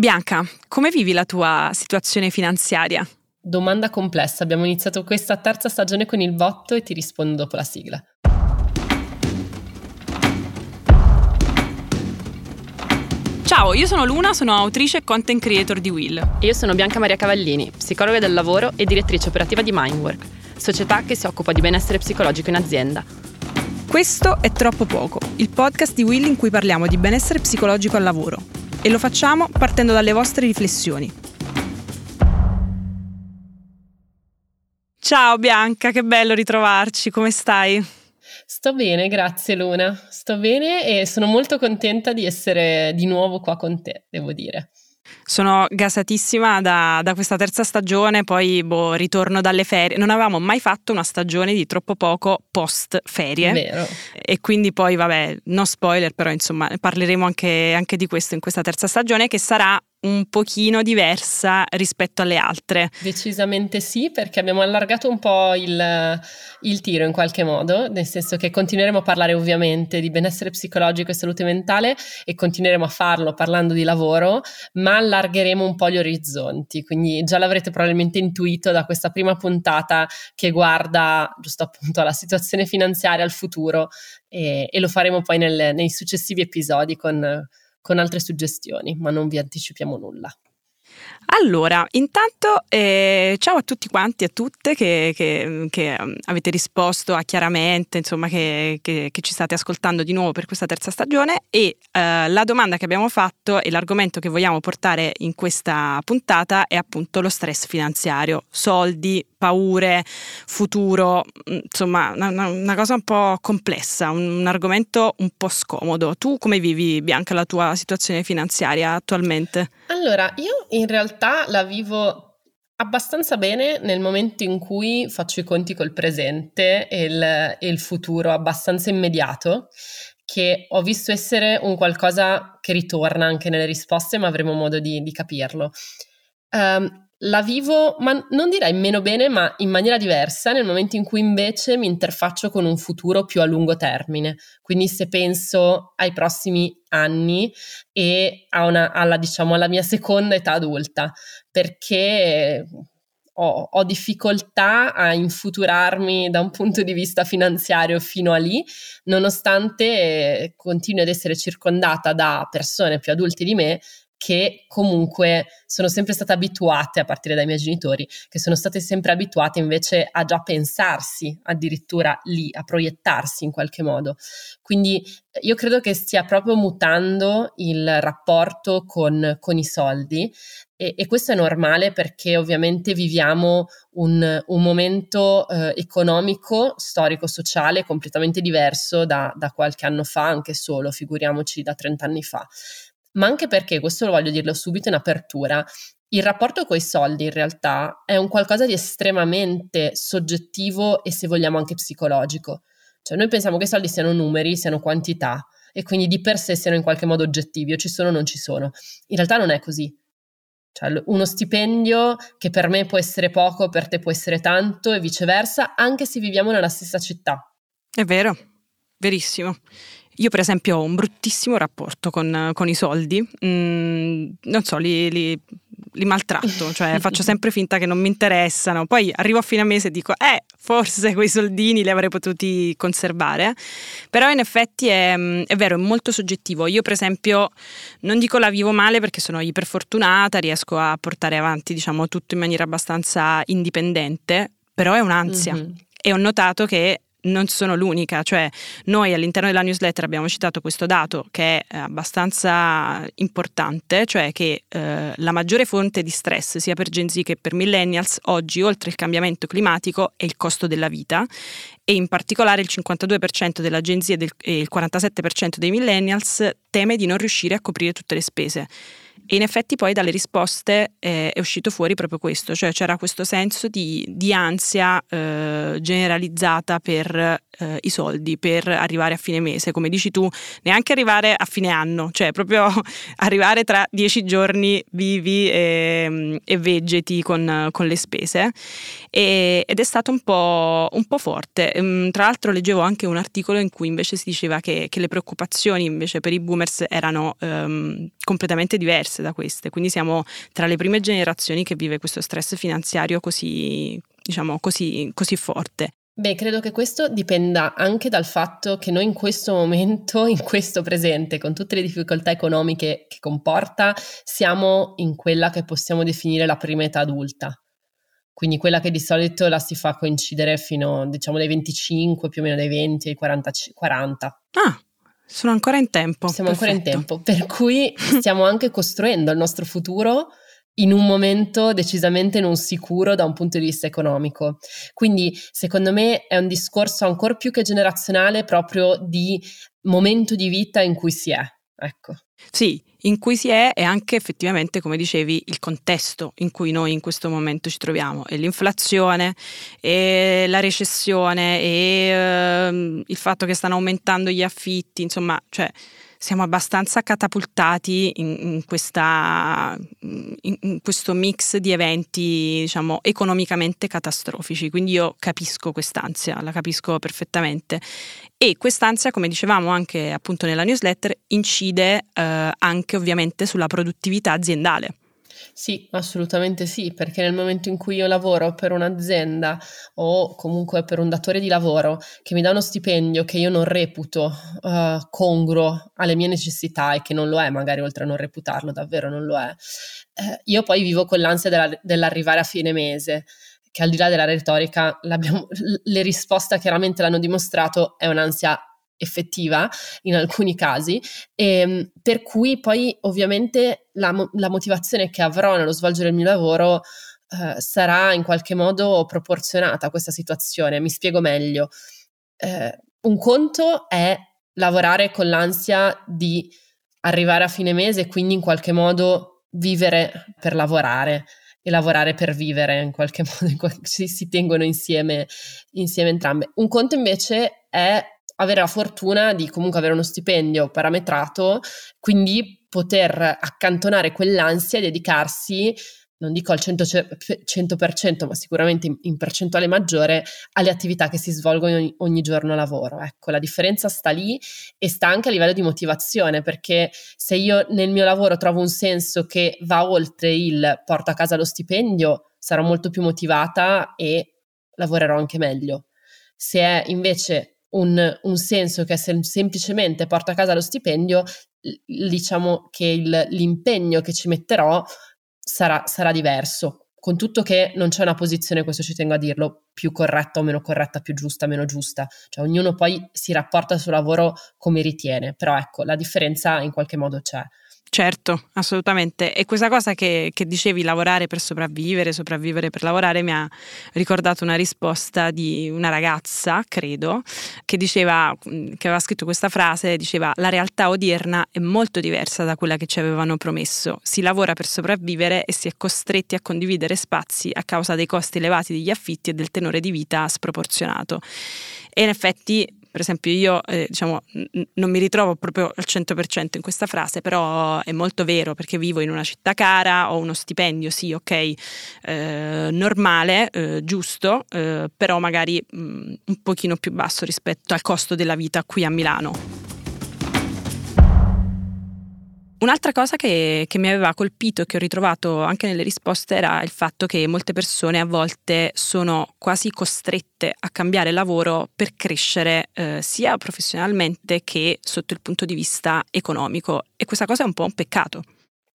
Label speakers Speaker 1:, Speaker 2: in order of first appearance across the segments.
Speaker 1: Bianca, come vivi la tua situazione finanziaria?
Speaker 2: Domanda complessa, abbiamo iniziato questa terza stagione con il botto e ti rispondo dopo la sigla.
Speaker 1: Ciao, io sono Luna, sono autrice e content creator di Will.
Speaker 3: E io sono Bianca Maria Cavallini, psicologa del lavoro e direttrice operativa di Mindwork, società che si occupa di benessere psicologico in azienda.
Speaker 1: Questo è Troppo Poco, il podcast di Will in cui parliamo di benessere psicologico al lavoro. E lo facciamo partendo dalle vostre riflessioni. Ciao Bianca, che bello ritrovarci, come stai?
Speaker 2: Sto bene, grazie Luna. Sto bene e sono molto contenta di essere di nuovo qua con te, devo dire.
Speaker 1: Sono gasatissima da, da questa terza stagione, poi boh, ritorno dalle ferie. Non avevamo mai fatto una stagione di troppo poco post ferie.
Speaker 2: Vero.
Speaker 1: E quindi poi, vabbè, no spoiler, però insomma parleremo anche, anche di questo in questa terza stagione che sarà un pochino diversa rispetto alle altre.
Speaker 2: Decisamente sì, perché abbiamo allargato un po' il, il, tiro in qualche modo, nel senso che continueremo a parlare ovviamente di benessere psicologico e salute mentale e continueremo a farlo parlando di lavoro, ma allargheremo un po' gli orizzonti, quindi già l'avrete probabilmente intuito da questa prima puntata che guarda giusto appunto alla situazione finanziaria, al futuro e, e lo faremo poi nel, nei successivi episodi con con altre suggestioni, ma non vi anticipiamo nulla.
Speaker 1: Allora, intanto eh, ciao a tutti quanti e a tutte che, che, che um, avete risposto a chiaramente, insomma, che, che, ci state ascoltando di nuovo per questa terza stagione e eh, la domanda che abbiamo fatto e l'argomento che vogliamo portare in questa puntata è appunto lo stress finanziario, soldi, paure, futuro, mm, insomma, una, una cosa un po' complessa, un, argomento un po' scomodo. Tu come vivi, Bianca, la tua situazione finanziaria attualmente?
Speaker 2: Allora, io in realtà la vivo abbastanza bene nel momento in cui faccio i conti col presente e il, e il, futuro abbastanza immediato, che ho visto essere un qualcosa che ritorna anche nelle risposte, ma avremo modo di, di capirlo. Um, la vivo, ma non direi meno bene, ma in maniera diversa, nel momento in cui invece mi interfaccio con un futuro più a lungo termine. Quindi se penso ai prossimi anni e una, alla, diciamo, alla mia seconda età adulta, perché ho, ho, difficoltà a infuturarmi da un punto di vista finanziario fino a lì, nonostante continui ad essere circondata da persone più adulte di me che comunque sono sempre state abituate, a partire dai miei genitori, che sono state sempre abituate invece a già pensarsi addirittura lì, a proiettarsi in qualche modo. Quindi io credo che stia proprio mutando il rapporto con, con i soldi e, e, questo è normale perché ovviamente viviamo un, un momento eh, economico, storico, sociale completamente diverso da, da qualche anno fa, anche solo, figuriamoci da 30 anni fa ma anche perché, questo lo voglio dirlo subito in apertura, il rapporto con i soldi in realtà è un qualcosa di estremamente soggettivo e se vogliamo anche psicologico. Cioè noi pensiamo che i soldi siano numeri, siano quantità e quindi di per sé siano in qualche modo oggettivi, o ci sono o non ci sono. In realtà non è così. Cioè uno stipendio che per me può essere poco, per te può essere tanto e viceversa, anche se viviamo nella stessa città.
Speaker 1: È vero, verissimo. Io per esempio ho un bruttissimo rapporto con, con i soldi, mm, non so, li, li, li maltratto, cioè faccio sempre finta che non mi interessano, poi arrivo a fine mese e dico, eh, forse quei soldini li avrei potuti conservare, però in effetti è, è vero, è molto soggettivo. Io per esempio non dico la vivo male perché sono iperfortunata, riesco a portare avanti diciamo tutto in maniera abbastanza indipendente, però è un'ansia. Mm-hmm. E ho notato che non sono l'unica, cioè noi all'interno della newsletter abbiamo citato questo dato che è abbastanza importante, cioè che eh, la maggiore fonte di stress sia per Gen Z che per millennials oggi, oltre il cambiamento climatico, è il costo della vita e in particolare il 52% della Gen Z e, del, e il 47% dei millennials teme di non riuscire a coprire tutte le spese. E in effetti poi dalle risposte eh, è uscito fuori proprio questo, cioè c'era questo senso di, di ansia eh, generalizzata per eh, i soldi, per arrivare a fine mese, come dici tu, neanche arrivare a fine anno, cioè proprio arrivare tra dieci giorni vivi e, e vegeti con, con, le spese. E, ed è stato un po', un po', forte. Ehm, tra l'altro leggevo anche un articolo in cui invece si diceva che, che le preoccupazioni invece per i boomers erano um, completamente diverse da queste, quindi siamo tra le prime generazioni che vive questo stress finanziario così, diciamo, così, così forte.
Speaker 2: Beh, credo che questo dipenda anche dal fatto che noi in questo momento, in questo presente, con tutte le difficoltà economiche che comporta, siamo in quella che possiamo definire la prima età adulta. Quindi quella che di solito la si fa coincidere fino, diciamo, dai 25, più o meno dai 20 ai 40. 40.
Speaker 1: Ah, sono ancora in tempo.
Speaker 2: Siamo Perfetto. ancora in tempo, per cui stiamo anche costruendo il nostro futuro in un momento decisamente non sicuro da un punto di vista economico. Quindi secondo me è un discorso ancora più che generazionale proprio di momento di vita in cui si è. Ecco.
Speaker 1: Sì, in cui si è e anche effettivamente, come dicevi, il contesto in cui noi in questo momento ci troviamo, e l'inflazione, e la recessione, e uh, il fatto che stanno aumentando gli affitti, insomma, cioè siamo abbastanza catapultati in, in, questa, in, in, questo mix di eventi, diciamo, economicamente catastrofici. Quindi io capisco quest'ansia, la capisco perfettamente. E quest'ansia, come dicevamo anche appunto nella newsletter, incide eh, anche ovviamente sulla produttività aziendale.
Speaker 2: Sì, assolutamente sì, perché nel momento in cui io lavoro per un'azienda o comunque per un datore di lavoro che mi dà uno stipendio che io non reputo uh, congruo alle mie necessità e che non lo è, magari oltre a non reputarlo, davvero non lo è, eh, io poi vivo con l'ansia della, dell'arrivare a fine mese che al di là della retorica, le risposte chiaramente l'hanno dimostrato, è un'ansia effettiva in alcuni casi, e, ehm, per cui poi ovviamente la, la, motivazione che avrò nello svolgere il mio lavoro eh, sarà in qualche modo proporzionata a questa situazione. Mi spiego meglio. Eh, un conto è lavorare con l'ansia di arrivare a fine mese e quindi in qualche modo vivere per lavorare e lavorare per vivere in qualche modo, si, si tengono insieme, insieme entrambe. Un conto invece è avere la fortuna di comunque avere uno stipendio parametrato, quindi poter accantonare quell'ansia e dedicarsi, non dico al 100%, 100% ma sicuramente in, percentuale maggiore, alle attività che si svolgono ogni, ogni giorno a lavoro. Ecco, la differenza sta lì e sta anche a livello di motivazione, perché se io nel mio lavoro trovo un senso che va oltre il porto a casa lo stipendio, sarò molto più motivata e lavorerò anche meglio. Se è invece un, un senso che sem- semplicemente porta a casa lo stipendio, diciamo che il, l'impegno che ci metterò sarà, sarà diverso. Con tutto che non c'è una posizione, questo ci tengo a dirlo, più corretta o meno corretta, più giusta o meno giusta. Cioè ognuno poi si rapporta suo lavoro come ritiene, però ecco, la differenza in qualche modo c'è.
Speaker 1: Certo, assolutamente. E questa cosa che, che, dicevi, lavorare per sopravvivere, sopravvivere per lavorare, mi ha ricordato una risposta di una ragazza, credo, che diceva, che aveva scritto questa frase, diceva la realtà odierna è molto diversa da quella che ci avevano promesso. Si lavora per sopravvivere e si è costretti a condividere spazi a causa dei costi elevati degli affitti e del tenore di vita sproporzionato. E in effetti per esempio io eh, diciamo, n- non mi ritrovo proprio al 100% in questa frase, però è molto vero perché vivo in una città cara, ho uno stipendio, sì, ok, eh, normale, eh, giusto, eh, però magari mh, mm, un pochino più basso rispetto al costo della vita qui a Milano. Un'altra cosa che, che, mi aveva colpito e che ho ritrovato anche nelle risposte era il fatto che molte persone a volte sono quasi costrette a cambiare lavoro per crescere eh, sia professionalmente che sotto il punto di vista economico e questa cosa è un po' un peccato.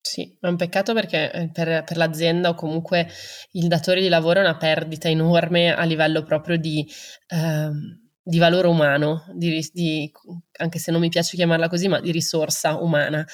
Speaker 2: Sì, è un peccato perché eh, per, per, l'azienda o comunque il datore di lavoro è una perdita enorme a livello proprio di... Ehm, di valore umano, di, di, anche se non mi piace chiamarla così, ma di risorsa umana.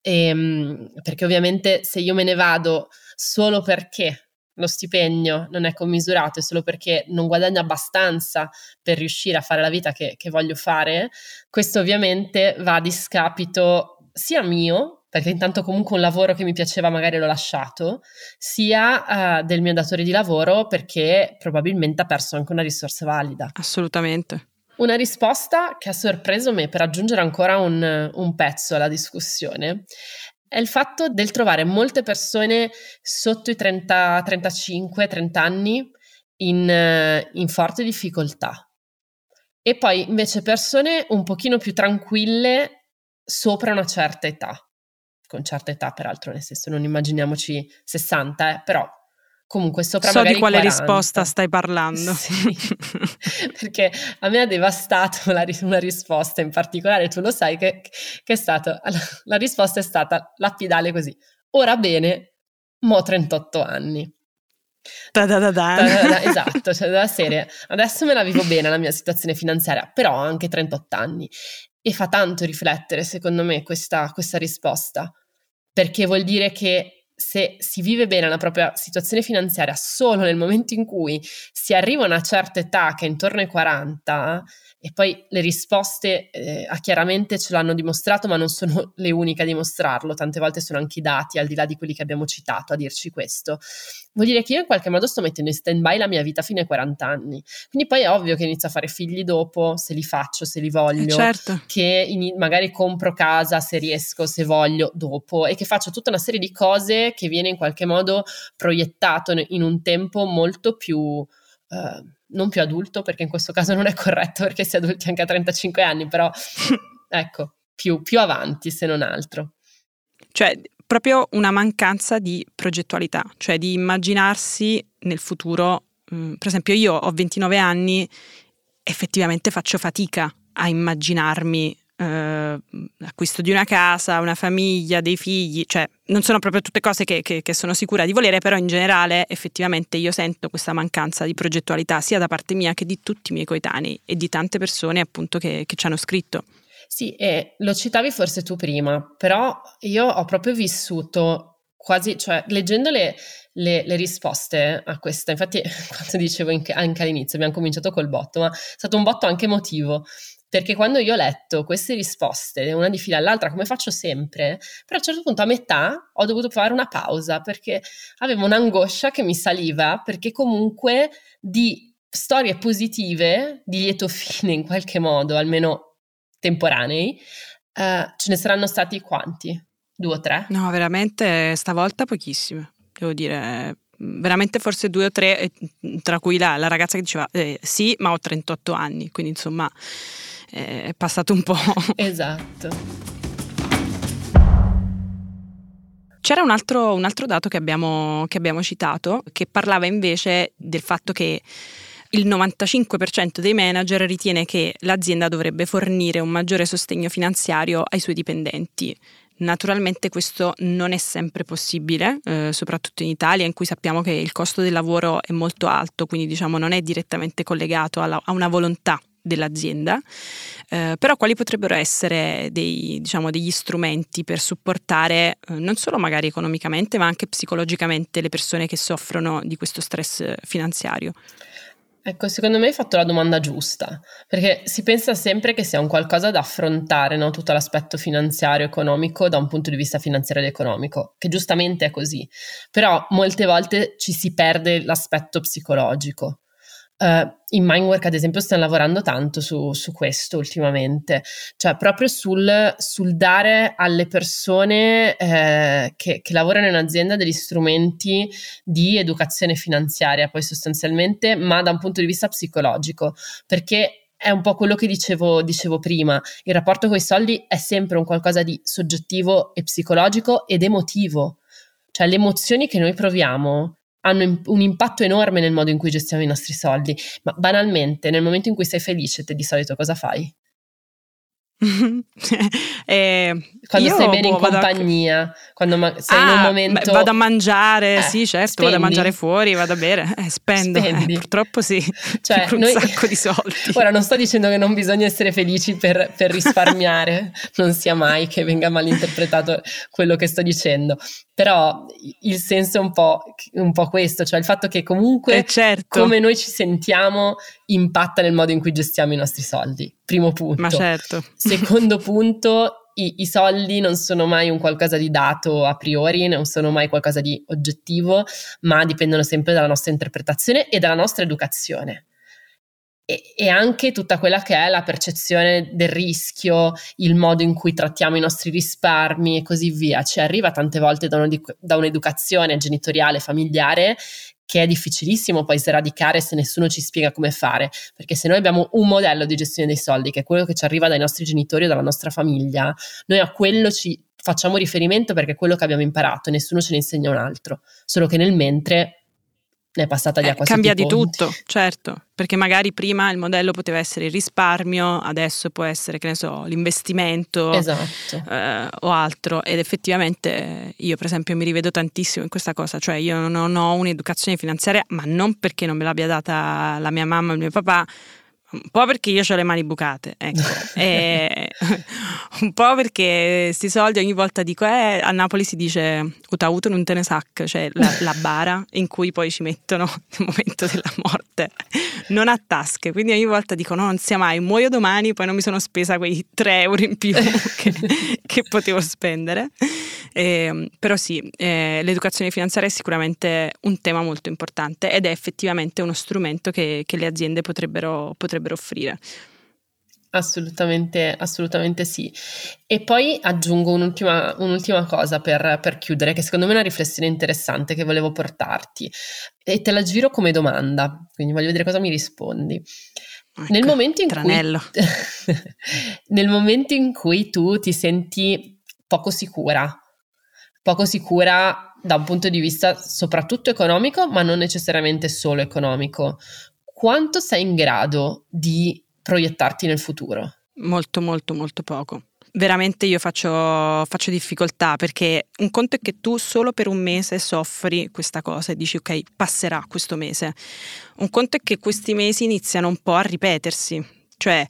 Speaker 2: E, ehm, perché ovviamente se io me ne vado solo perché lo stipendio non è commisurato e solo perché non guadagno abbastanza per riuscire a fare la vita che, che voglio fare, questo ovviamente va a discapito sia mio, perché intanto comunque un lavoro che mi piaceva magari l'ho lasciato, sia uh, del mio datore di lavoro perché probabilmente ha perso anche una risorsa valida.
Speaker 1: Assolutamente.
Speaker 2: Una risposta che ha sorpreso me per aggiungere ancora un, un pezzo alla discussione è il fatto del trovare molte persone sotto i 30, 35, 30 anni in, in forte difficoltà e poi invece persone un pochino più tranquille sopra una certa età con certa età peraltro, nel senso non immaginiamoci 60, eh, però comunque sopra
Speaker 1: so
Speaker 2: di
Speaker 1: quale
Speaker 2: 40.
Speaker 1: risposta stai parlando.
Speaker 2: Sì, perché a me ha devastato la, una risposta in particolare, tu lo sai che, che è stato, la risposta è stata lapidale così, ora bene, mo 38 anni.
Speaker 1: Da da da
Speaker 2: da. esatto, cioè della serie. Adesso me la vivo bene la mia situazione finanziaria, però ho anche 38 anni e fa tanto riflettere, secondo me, questa, questa risposta, perché vuol dire che se si vive bene la propria situazione finanziaria solo nel momento in cui si arriva a una certa età, che è intorno ai 40, e poi le risposte eh, chiaramente ce l'hanno dimostrato, ma non sono le uniche a dimostrarlo, tante volte sono anche i dati, al di là di quelli che abbiamo citato, a dirci questo. Vuol dire che io in qualche modo sto mettendo in stand-by la mia vita fino ai 40 anni. Quindi poi è ovvio che inizio a fare figli dopo, se li faccio, se li voglio,
Speaker 1: certo.
Speaker 2: che in, magari compro casa se riesco, se voglio, dopo, e che faccio tutta una serie di cose che viene in qualche modo proiettato in un tempo molto più... Uh, non più adulto, perché in questo caso non è corretto perché si è adulti anche a 35 anni, però ecco, più, più avanti se non altro.
Speaker 1: Cioè, proprio una mancanza di progettualità, cioè di immaginarsi nel futuro. Mm, per esempio, io ho 29 anni, effettivamente faccio fatica a immaginarmi eh, acquisto di una casa, una famiglia, dei figli, cioè non sono proprio tutte cose che, che, che, sono sicura di volere, però in generale effettivamente io sento questa mancanza di progettualità sia da parte mia che di tutti i miei coetanei e di tante persone appunto che, che ci hanno scritto.
Speaker 2: Sì, e lo citavi forse tu prima, però io ho proprio vissuto quasi, cioè leggendo le, le, le, risposte a questa. Infatti, quando dicevo anche all'inizio, abbiamo cominciato col botto, ma è stato un botto anche emotivo, perché quando io ho letto queste risposte, una di fila all'altra, come faccio sempre, però a un certo punto a metà ho dovuto fare una pausa perché avevo un'angoscia che mi saliva, perché comunque di storie positive, di lieto fine in qualche modo, almeno temporanei, uh, ce ne saranno stati quanti? Due o tre?
Speaker 1: No, veramente stavolta pochissime, devo dire veramente forse due o tre, tra cui la, la ragazza che diceva eh, sì, ma ho 38 anni, quindi insomma è passato un po'.
Speaker 2: Esatto.
Speaker 1: C'era un altro, un altro dato che abbiamo, che abbiamo citato che parlava invece del fatto che il 95% dei manager ritiene che l'azienda dovrebbe fornire un maggiore sostegno finanziario ai suoi dipendenti. Naturalmente questo non è sempre possibile, eh, soprattutto in Italia in cui sappiamo che il costo del lavoro è molto alto, quindi diciamo non è direttamente collegato alla, a una volontà dell'azienda, eh, però quali potrebbero essere dei, diciamo, degli strumenti per supportare eh, non solo magari economicamente ma anche psicologicamente le persone che soffrono di questo stress finanziario?
Speaker 2: Ecco, secondo me hai fatto la domanda giusta, perché si pensa sempre che sia un qualcosa da affrontare, no? tutto l'aspetto finanziario, economico, da un punto di vista finanziario ed economico, che giustamente è così, però molte volte ci si perde l'aspetto psicologico. Uh, in Mindwork, ad esempio, stiamo lavorando tanto su, su questo ultimamente, cioè proprio sul, sul dare alle persone eh, che, che, lavorano in azienda degli strumenti di educazione finanziaria, poi sostanzialmente, ma da un punto di vista psicologico, perché è un po' quello che dicevo, dicevo prima, il rapporto con i soldi è sempre un qualcosa di soggettivo e psicologico ed emotivo, cioè le emozioni che noi proviamo hanno un impatto enorme nel modo in cui gestiamo i nostri soldi, ma banalmente nel momento in cui sei felice, te di solito cosa fai?
Speaker 1: eh,
Speaker 2: quando stai bene boh, in compagnia, a... quando ma- sei ah, in un ah, momento.
Speaker 1: Beh, vado a mangiare, eh, sì, certo, spendi. vado a mangiare fuori, vado a bere, eh, spendo. Eh, purtroppo sì, cioè, un noi... sacco di soldi.
Speaker 2: Ora non sto dicendo che non bisogna essere felici per, per risparmiare, non sia mai che venga malinterpretato quello che sto dicendo. Però il senso è un po', un po questo, cioè il fatto che comunque
Speaker 1: eh, certo.
Speaker 2: come noi ci sentiamo impatta nel modo in cui gestiamo i nostri soldi. Primo punto.
Speaker 1: Ma certo.
Speaker 2: Secondo punto, i, i, soldi non sono mai un qualcosa di dato a priori, non sono mai qualcosa di oggettivo, ma dipendono sempre dalla nostra interpretazione e dalla nostra educazione. E, e anche tutta quella che è la percezione del rischio, il modo in cui trattiamo i nostri risparmi e così via. Ci arriva tante volte da, da un'educazione genitoriale, familiare, che è difficilissimo poi sradicare se nessuno ci spiega come fare, perché se noi abbiamo un modello di gestione dei soldi, che è quello che ci arriva dai nostri genitori o dalla nostra famiglia, noi a quello ci, facciamo riferimento perché è quello che abbiamo imparato, nessuno ce ne insegna un altro, solo che nel mentre è passata di
Speaker 1: eh,
Speaker 2: acqua
Speaker 1: Cambia di
Speaker 2: ponti.
Speaker 1: tutto, certo, perché magari prima il modello poteva essere il risparmio, adesso può essere, che ne so, l'investimento
Speaker 2: esatto.
Speaker 1: eh, o altro. Ed effettivamente io, per esempio, mi rivedo tantissimo in questa cosa, cioè io non ho un'educazione finanziaria, ma non perché non me l'abbia data la mia mamma o il mio papà, un po' perché io ho le mani bucate, ecco. e un po' perché questi soldi ogni volta dico, eh, a Napoli si dice utauto non te ne sac, cioè la, la, bara in cui poi ci mettono nel momento della morte, non a tasche, quindi ogni volta dico no, non sia mai, muoio domani, poi non mi sono spesa quei 3 euro in più che, che potevo spendere. Eh, però sì, eh, l'educazione finanziaria è sicuramente un tema molto importante ed è effettivamente uno strumento che, che le aziende potrebbero, potrebbero offrire.
Speaker 2: Assolutamente, assolutamente sì. E poi aggiungo un'ultima, un'ultima cosa per, per, chiudere, che secondo me è una riflessione interessante che volevo portarti. E te la giro come domanda, quindi voglio vedere cosa mi rispondi.
Speaker 1: Ecco, nel, momento cui,
Speaker 2: nel momento in cui tu ti senti poco sicura, poco sicura da un punto di vista soprattutto economico, ma non necessariamente solo economico, quanto sei in grado di proiettarti nel futuro?
Speaker 1: Molto, molto, molto poco. Veramente io faccio, faccio, difficoltà perché un conto è che tu solo per un mese soffri questa cosa e dici ok, passerà questo mese. Un conto è che questi mesi iniziano un po' a ripetersi, cioè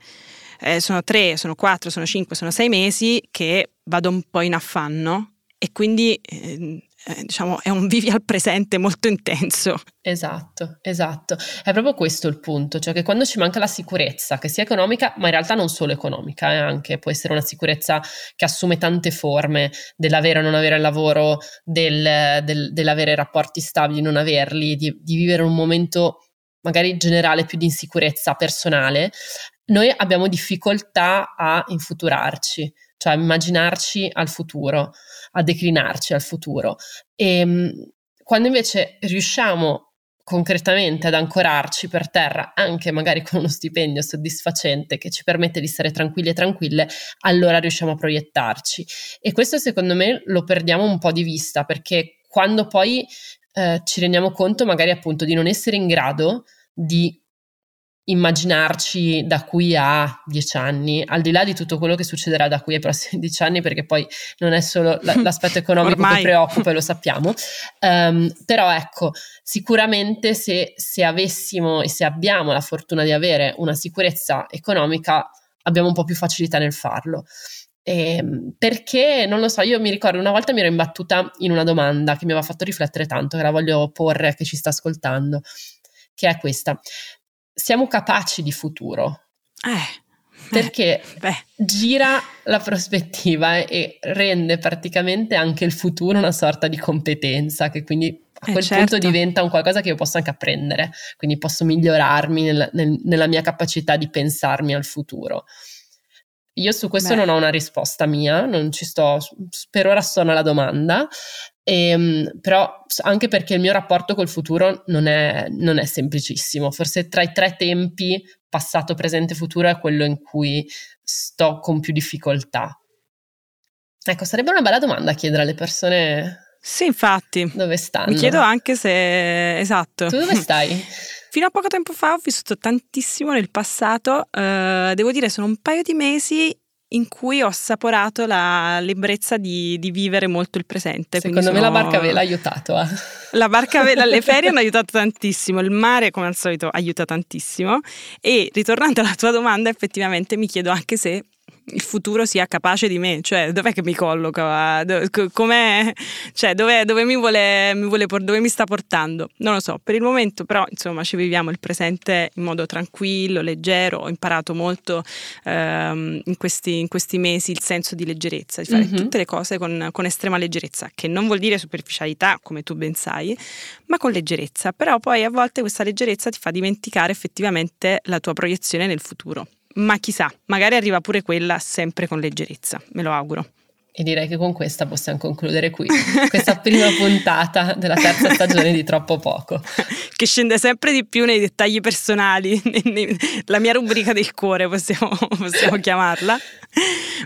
Speaker 1: eh, sono tre, sono quattro, sono cinque, sono sei mesi che vado un po' in affanno e quindi eh, eh, diciamo, è un vivi al presente molto intenso.
Speaker 2: Esatto, esatto. È proprio questo il punto, cioè che quando ci manca la sicurezza, che sia economica, ma in realtà non solo economica, eh, anche può essere una sicurezza che assume tante forme, dell'avere o non avere lavoro, del, del, dell'avere rapporti stabili, non averli, di, di vivere un momento magari generale più di insicurezza personale, noi abbiamo difficoltà a infuturarci, cioè immaginarci al futuro a declinarci al futuro. E ehm, quando invece riusciamo concretamente ad ancorarci per terra, anche magari con uno stipendio soddisfacente che ci permette di stare tranquilli e tranquille, allora riusciamo a proiettarci. E questo secondo me lo perdiamo un po' di vista perché quando poi eh, ci rendiamo conto magari appunto di non essere in grado di immaginarci da qui a dieci anni, al di là di tutto quello che succederà da qui ai prossimi dieci anni, perché poi non è solo l'aspetto economico che preoccupa lo sappiamo, um, però ecco, sicuramente se, se avessimo e se abbiamo la fortuna di avere una sicurezza economica, abbiamo un po' più facilità nel farlo. Eh, perché non lo so, io mi ricordo una volta mi ero imbattuta in una domanda che mi aveva fatto riflettere tanto, che la voglio porre a chi ci sta ascoltando, che è questa siamo capaci di futuro.
Speaker 1: Eh.
Speaker 2: Perché eh, gira la prospettiva e rende praticamente anche il futuro una sorta di competenza che quindi a quel eh certo. punto diventa un qualcosa che io posso anche apprendere, quindi posso migliorarmi nel, nel, nella mia capacità di pensarmi al futuro. Io su questo Beh. non ho una risposta mia, non ci sto, per ora sono alla domanda, e, ehm, però anche perché il mio rapporto col futuro non è, non è semplicissimo, forse tra i tre tempi, passato, presente, futuro, è quello in cui sto con più difficoltà. Ecco, sarebbe una bella domanda chiedere alle persone
Speaker 1: sì, infatti.
Speaker 2: Dove stanno?
Speaker 1: Mi chiedo anche se... Esatto.
Speaker 2: Tu dove stai?
Speaker 1: Fino a poco tempo fa ho vissuto tantissimo nel passato, uh, devo dire sono un paio di mesi in cui ho assaporato la, l'ebbrezza di, di, vivere molto il presente.
Speaker 2: Secondo
Speaker 1: sono...
Speaker 2: me la barca vela ha aiutato. Eh.
Speaker 1: La barca vela, le ferie hanno aiutato tantissimo, il mare come al solito aiuta tantissimo e ritornando alla tua domanda effettivamente mi chiedo anche se il futuro sia capace di me, cioè dov'è che mi colloca, com'è, cioè dove, dove, mi vuole, mi vuole, dove mi sta portando, non lo so, per il momento però insomma ci viviamo il presente in modo tranquillo, leggero, ho imparato molto ehm, in, questi, in, questi, mesi il senso di leggerezza, di fare mm-hmm. tutte le cose con, con estrema leggerezza, che non vuol dire superficialità come tu ben sai, ma con leggerezza, però poi a volte questa leggerezza ti fa dimenticare effettivamente la tua proiezione nel futuro ma chissà, magari arriva pure quella sempre con leggerezza, me lo auguro.
Speaker 2: E direi che con questa possiamo concludere qui questa prima puntata della terza stagione di Troppo Poco.
Speaker 1: Che scende sempre di più nei dettagli personali, la mia rubrica del cuore possiamo, possiamo chiamarla.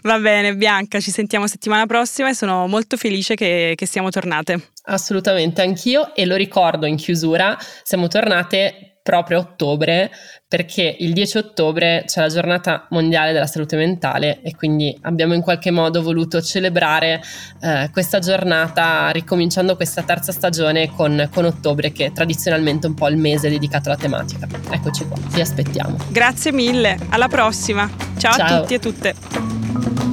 Speaker 1: Va bene, Bianca, ci sentiamo settimana prossima e sono molto felice che, che siamo tornate.
Speaker 2: Assolutamente, anch'io e lo ricordo in chiusura, siamo tornate proprio a ottobre perché il 10 ottobre c'è la giornata mondiale della salute mentale e quindi abbiamo in qualche modo voluto celebrare eh, questa giornata ricominciando questa terza stagione con, con ottobre che è tradizionalmente un po' il mese dedicato alla tematica. Eccoci qua, vi aspettiamo.
Speaker 1: Grazie mille, alla prossima. Ciao, Ciao. a tutti e tutte.